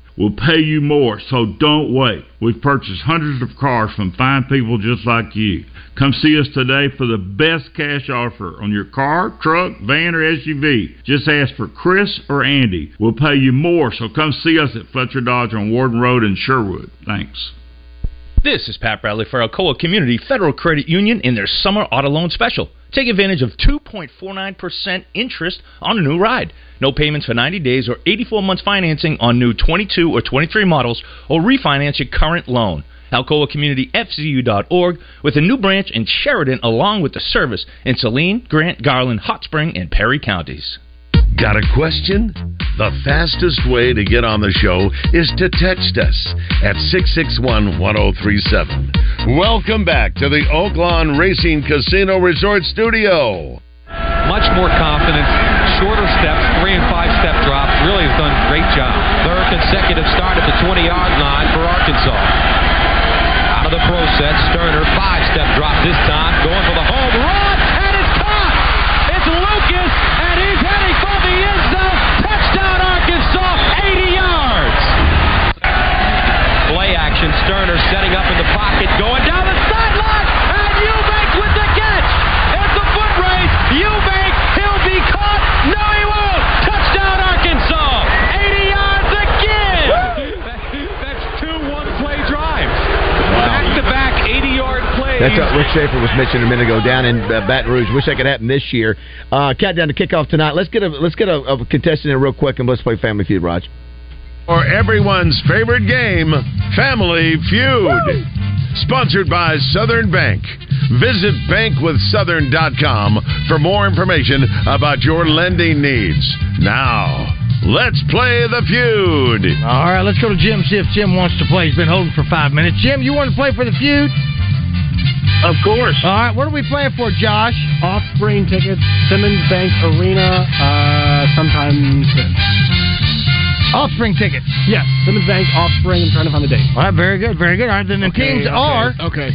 We'll pay you more, so don't wait. We've purchased hundreds of cars from fine people just like you. Come see us today for the best cash offer on your car, truck, van, or SUV. Just ask for Chris or Andy. We'll pay you more, so come see us at Fletcher Dodge on Warden Road in Sherwood. Thanks. This is Pat Bradley for Alcoa Community Federal Credit Union in their summer auto loan special. Take advantage of 2.49% interest on a new ride. No payments for 90 days or 84 months financing on new 22 or 23 models or refinance your current loan. Alcoa Community FCU.org with a new branch in Sheridan along with the service in Saline, Grant, Garland, Hot Spring, and Perry counties. Got a question? The fastest way to get on the show is to text us at 661 1037. Welcome back to the Oaklawn Racing Casino Resort Studio. Much more confidence, shorter steps, three and five step drops. Really has done a great job. Third consecutive start at the 20 yard line for Arkansas. Out of the pro set, Stoerner, five step drop this time, going for the home run, and it's caught! It's Lucas, and he's heading for the end zone. Touchdown, Arkansas, 80 yards! Play action, Stoerner setting up in the pocket, going down the sideline, and Eubank with the catch! It's a foot race, Eubank, he'll be caught, no he won't! Touchdown, Arkansas! 80 yards again! That's two one-play drives. Back-to-back 80-yard plays. That's what Rick Schaefer was mentioning a minute ago down in uh, Baton Rouge. Wish that could happen this year. Uh, countdown to kickoff tonight. Let's get a let's get a, a contestant in real quick and let's play Family Feud, Raj. For everyone's favorite game, Family Feud. Sponsored by Southern Bank. Visit bankwithsouthern.com for more information about your lending needs. Now, let's play the feud. All right, let's go to Jim, see if Jim wants to play. He's been holding for five minutes. Jim, you want to play for the feud? Of course. All right, what are we playing for, Josh? Offspring tickets, Simmons Bank Arena, uh, sometime soon. Offspring tickets. Yes, Simmons Bank, Offspring. I'm trying to find the date. All right, very good, very good. All right, then the Okay, teams okay, are. Okay.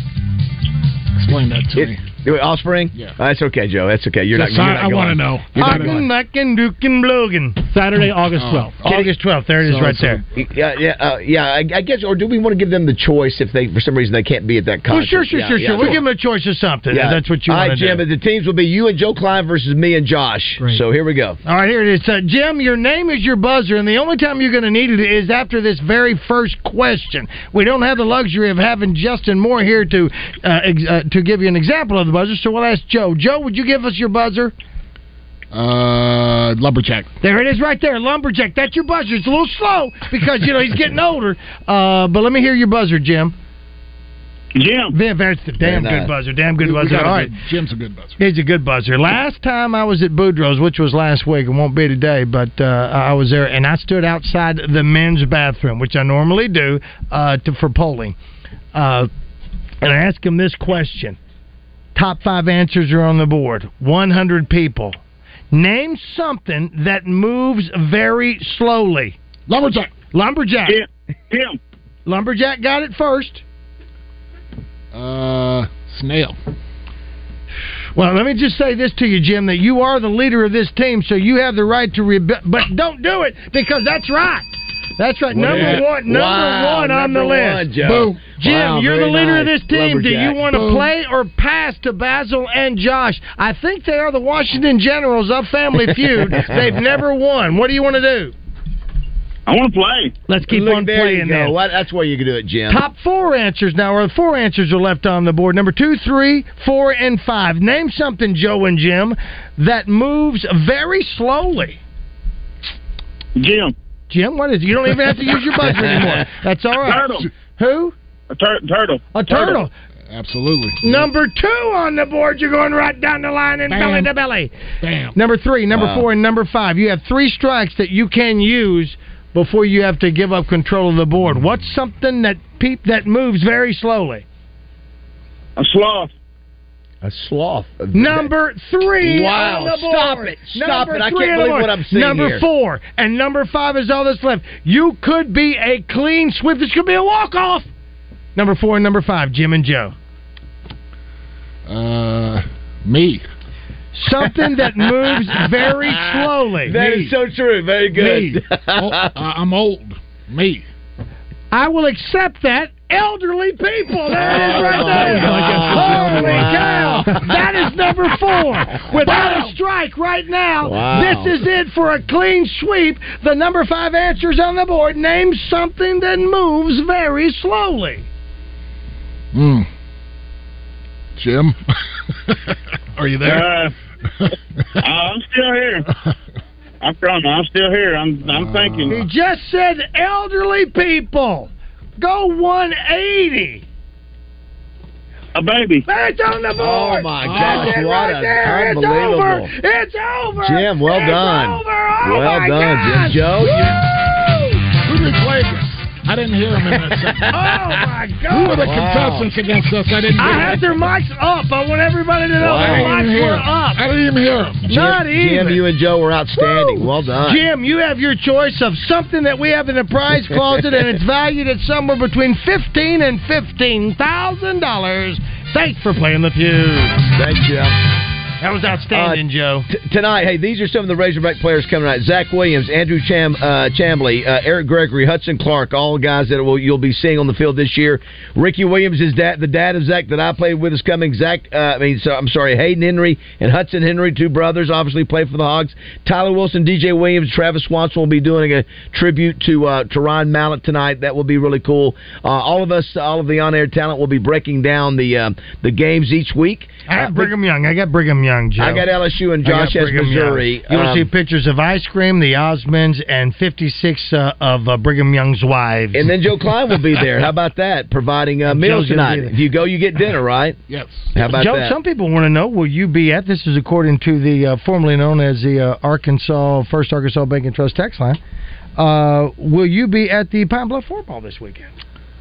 Explain that to me. Wait, Offspring? Yeah. that's okay, Joe. That's okay. You're Just not. You're I- not I wanna know. You're not Hagen, going. Macken, Duken, Blogan. Saturday, August Oh. 12th. August 12th. There it is, So- right so- there. Yeah, yeah, uh, yeah. I, I guess, or do we want to give them the choice if they, for some reason, they can't be at that Well, concert? sure, sure, Yeah, sure, yeah, sure. We'll give them a choice of something. Yeah. That's what you want right, Jim. do. The teams will be you and Joe Kleine versus me and Josh. So here we go. All right, here it is. Uh, Jim, your name is your buzzer, and the only time you're going to need it is after this very first question. We don't have the luxury of having Justin Moore here to uh, ex- uh, to give you an example of the buzzer, so we'll ask Joe. Joe, would you give us your buzzer? Uh, lumberjack. There it is, right there, lumberjack. That's your buzzer. It's a little slow because you know he's getting older. Uh, but let me hear your buzzer, Jim. Jim. That's the damn Very good nice. buzzer. Damn good We- we buzzer. All right. good- Jim's a good buzzer. He's a good buzzer. Last time I was at Boudreaux's, which was last week, it won't be today, but uh, I was there, and I stood outside the men's bathroom, which I normally do uh, to, for polling. Uh, and I asked him this question. Top five answers are on the board. 100 people. Name something that moves very slowly. Lumberjack. Lumberjack. Jim. Lumberjack got it first. Uh, snail. Well, let me just say this to you, Jim, that you are the leader of this team, so you have the right to rebel. But don't do it because that's right. That's right. Number Wow. one, number Wow, one on the list. one, Joe. Boom. Jim, Wow, you're the very leader of this team. Do you want to play or pass to Basil and Josh? I think they are the Washington Generals of Family [LAUGHS] Feud. They've never won. What do you want to do? I want to play. Let's keep Look, on there playing you go. then. That's where you can do it, Jim. Top four answers now, or four answers are left on the board. Number two, three, four, and five. Name something, Joe and Jim, that moves very slowly. Jim. Jim, what is it? You don't even have to use your buzzer anymore. [LAUGHS] That's all right. Turtle. Who? A tur- turtle. A turtle. Absolutely. Number two on the board. You're going right down the line and Bam. belly to belly. Bam. Number three, number Wow. four, and number five. You have three strikes that you can use before you have to give up control of the board. What's something that peep that moves very slowly? A sloth. A sloth. Number three. Wow, on the board. stop it. Stop Number it. I can't believe what I'm seeing Number here. four and number five is all that's left. You could be a clean sweep. This could be a walk off. Number four and number five, Jim and Joe. Uh, me. Something that [LAUGHS] moves very slowly. That is so true. Very Me. good. [LAUGHS] Oh, I'm old. Me. I will accept that. Elderly people. There it is right there. Wow. Holy cow. That is number four. Without a strike right now. Wow. This is it for a clean sweep. The number five answers on the board. Name something that moves very slowly. Hmm. Jim. [LAUGHS] Are you there? Uh, I'm still here. I promise. I'm still here. I'm. I'm He thinking. He just said elderly people. Go 180. A baby. It's on the board. Oh, my That's gosh, it what right a- there. It's unbelievable. over. It's over. Jim, well It's done. over. Oh, Well my done, Jim. gosh. Joe, I didn't hear him in that [LAUGHS] second. Oh my God! Who were the Wow. contestants against us? I didn't. I hear had their mics up. I want everybody to know Wow. their mics were up. I didn't even hear him. Not Jim, even. Jim, you and Joe were outstanding. Well done. Jim, you have your choice of something that we have in the prize closet, and it's [LAUGHS] valued at somewhere between fifteen and fifteen thousand dollars. Thanks for playing the feud. Thanks, Jim. That was outstanding, Joe. T- tonight, hey, these are some of the Razorback players coming out: Zach Williams, Andrew Cham- uh, Chambly, uh, Eric Gregory, Hudson Clark, all guys that will, you'll be seeing on the field this year. Ricky Williams is dad, the dad of Zach that I played with is coming. Zach, uh, I mean, so, I'm sorry, Hayden Henry and Hudson Henry, two brothers, obviously play for the Hogs. Tyler Wilson, DJ Williams, Travis Swanson will be doing a tribute to uh, to Ryan Mallett tonight. That will be really cool. Uh, all of us, all of the on-air talent, will be breaking down the uh, the games each week. I Uh, Brigham Young. I got Brigham Young, Joe. I got LSU and I Josh has Brigham Young. Missouri. You want Um, to see pictures of ice cream, the Osmonds, and 56 uh, of uh, Brigham Young's wives. And then Joe Kleine will be there. How about that? Providing uh, [LAUGHS] meals Joe's gonna tonight. If you go, you get dinner, right? [LAUGHS] Yes. How about Joe, that? some people want to know: Will you be at? This is according to the uh, formerly known as the uh, Arkansas First Arkansas Bank and Trust text line. Uh, will you be at the Pine Bluff Four Ball this weekend?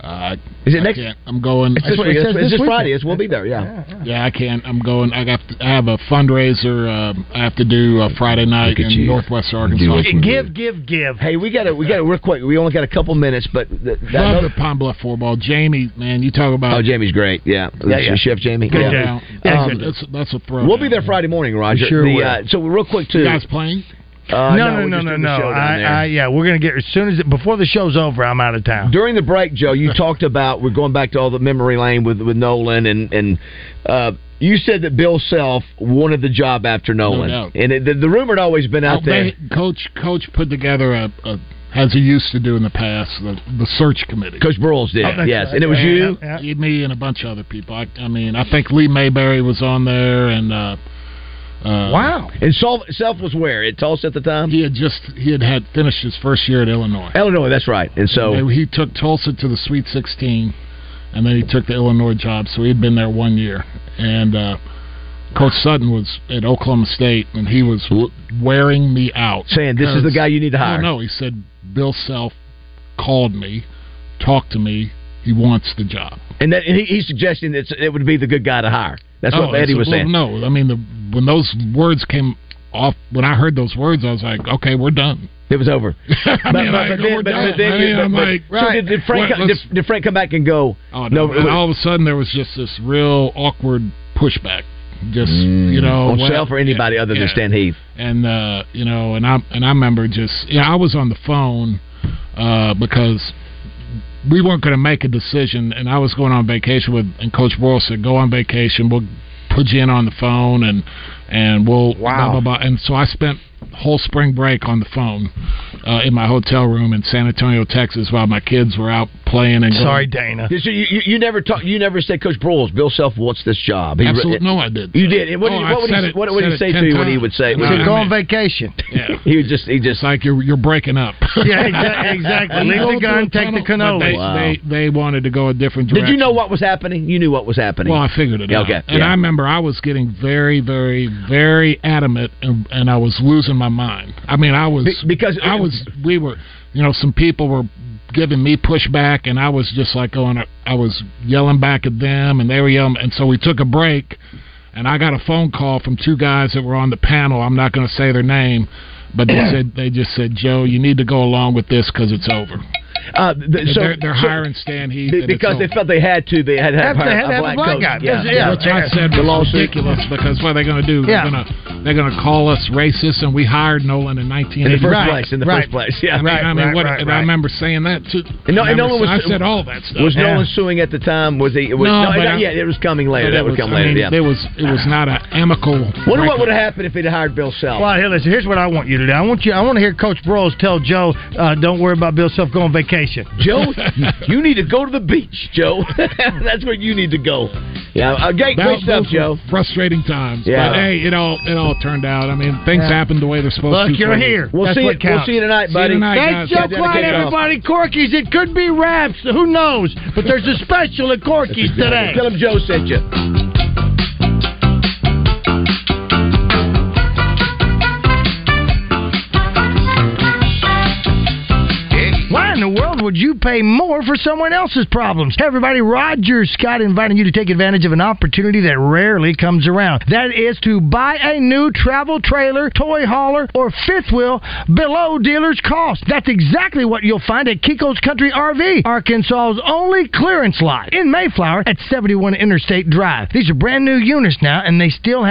Uh, Is it I next- can't. I'm going. It's this, what week. It's, it's this this. Friday. It's, we'll be there. Yeah. Yeah, I can't. I'm going. I got. To, I have a fundraiser. Uh, I have to do uh, Friday night in you. Northwest Arkansas. Give, give, give. Hey, we got to we got to real quick. We only got a couple minutes, but th- that Love no- the Pine Bluff four ball. Jamie, man, you talk about. oh, Jamie's great. Yeah, Yeah, yeah. Chef Jamie. Good yeah. down. Um, that's, that's a throw. we'll be there Friday morning, Roger. sure The, will. uh, so real quick too. You guys playing? Uh, no, no, we're no, no, no. I. I, yeah, we're gonna get as soon as before the show's over. I'm out of town. During the break, Joe, you [LAUGHS] talked about we're going back to all the memory lane with with Nolan and and uh, you said that Bill Self wanted the job after Nolan, doubt. and it, the, the rumor had always been out Oh, there. they- coach, coach put together a, a as he used to do in the past, the, the search committee. Coach Broyles did, Oh, yes, right. and it was you. Yeah, me and a bunch of other people. I, I mean, I think Lee Mayberry was on there, and uh, uh, Wow! And Self, Self was where at Tulsa at the time. he had just he had had finished his first year at Illinois. Illinois, that's right. And so And he took Tulsa to the Sweet 16, and then he took the Illinois job. So he'd been there one year, and uh, Coach Sutton was at Oklahoma State, and he was wearing me out, saying this is the guy you need to hire. No, no, he said Bill Self called me, talked to me. He wants the job. and that and he, he's suggesting that it would be the good guy to hire. That's Oh, what Eddie was well, saying. No, I mean the when those words came off, when I heard those words, I was like, okay, we're done. It was over. [LAUGHS] I mean, like, then, we're but, then, I mean, but- I'm like, so did, did Frank what, did, did Frank come back and go? Oh no! and all of a sudden, there was just this real awkward pushback. Just you know, on well, Self or anybody yeah, other than yeah. Stan Heath. And uh, you know, and I and I remember just yeah, I was on the phone uh, because we weren't going to make a decision, and I was going on vacation with, and Coach Broyles said, "Go on vacation. We'll put you in on the phone, and and we'll blah blah blah." And so I spent whole spring break on the phone uh, in my hotel room in San Antonio, Texas, while my kids were out playing and Sorry, going, Dana. So you, you, you never talk. You never said, Coach Broyles, Bill Self wants this job. He- Absolutely, no, I did. You did. What, Oh, did- I what would said he, it- what would he say to 10 you when he would say? And was I Go on vacation. Yeah. [LAUGHS] He was just he just It's like you're you're breaking up. [LAUGHS] Yeah, exa- exactly. You Leave the gun, take the tunnel, but cannoli. They, Wow. they they wanted to go a different Did you know what was happening? You knew what was happening. Well, I figured it out. Okay, And yeah. I remember I was getting very, very, very adamant, and, and I was losing my mind. I mean, I was Be- because I was. We were, you know, some people were giving me pushback, and I was just like going. I was yelling back at them, and they were yelling, and so we took a break, and I got a phone call from two guys that were on the panel. I'm not going to say their name, but they [CLEARS THROAT] said they just said, Joe, you need to go along with this because it's over. Uh, the, so, they're they're so- hiring Stan Heath be- and it's because they felt they had to. They had to have, Have to- had have a black, black guy. Yeah, Yeah, Which I said the was lawsuit. ridiculous because what are they going to do? Yeah. They're going to they're going to call us racist, and we hired Nolan in 1980. In the first Right, place. In the right. first place. Yeah. I mean, I mean, right, what, right, right. I remember saying that too. And no- I, and Nolan was- I said all that stuff. Was Yeah. Nolan suing at the time? Was he? Was, No, no, but not I- yet. It was coming later. That it would was- come later. mean, yeah. There was it was not an amicable. Wonder what would have happened if he'd hired Bill Self. Well, here, listen. Here's what I want you to do. I want you. I want to hear Coach Broyles tell Joe, uh, "Don't worry about Bill Self going on vacation." Joe, [LAUGHS] you need to go to the beach, Joe. [LAUGHS] That's where you need to go. Yeah, uh, great, stuff, Joe. Frustrating times. Yeah. But hey, it all it all turned out. I mean, things Yeah. happened the way they're supposed to. Look, you're here. We'll That's see. It, we'll see you tonight, See you buddy. tonight. Thanks, guys. Joe Kleine, everybody. Corky's. It could be wraps. Who knows? But there's a special at Corky's today. [LAUGHS] Tell him Joe sent you. In the world would you pay more for someone else's problems? Hey, everybody, Roger Scott inviting you to take advantage of an opportunity that rarely comes around. That is to buy a new travel trailer, toy hauler, or fifth wheel below dealer's cost. That's exactly what you'll find at Kiko's Country RV, Arkansas's only clearance lot in Mayflower at 71 Interstate Drive. These are brand new units now, and they still have